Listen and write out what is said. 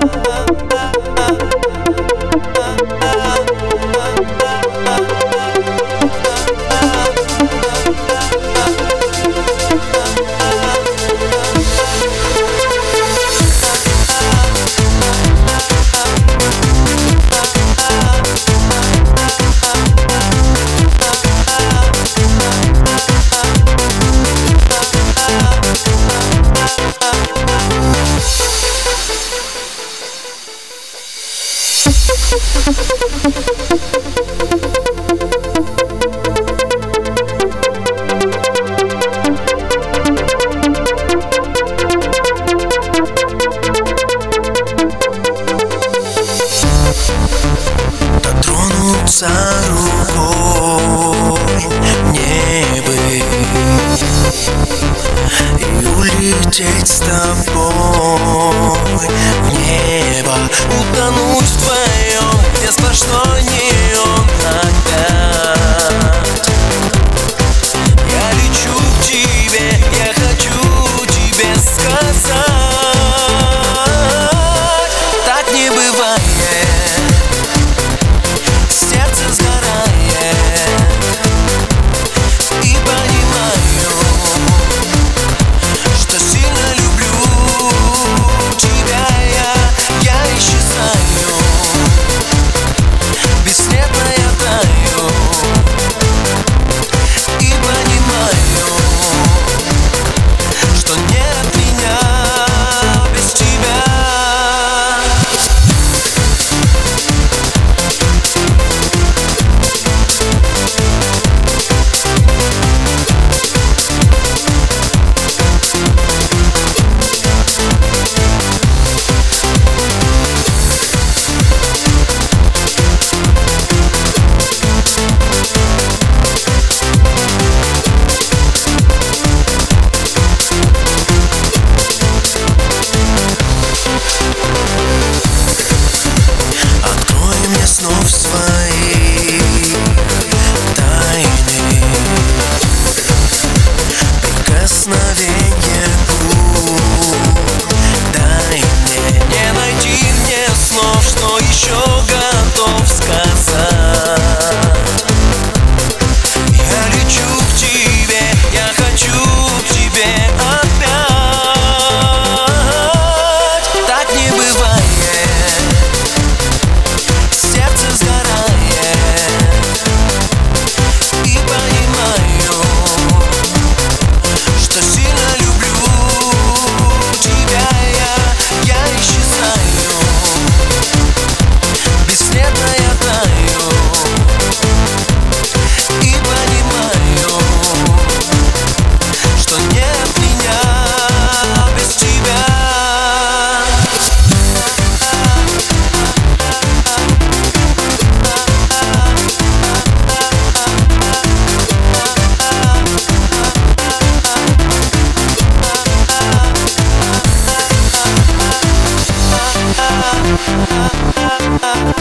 Oh, ba Дотронуться рукой небо И улететь с тобой в небо Утонуть вдвоем, смешно ні. Ah, ah, ah, ah.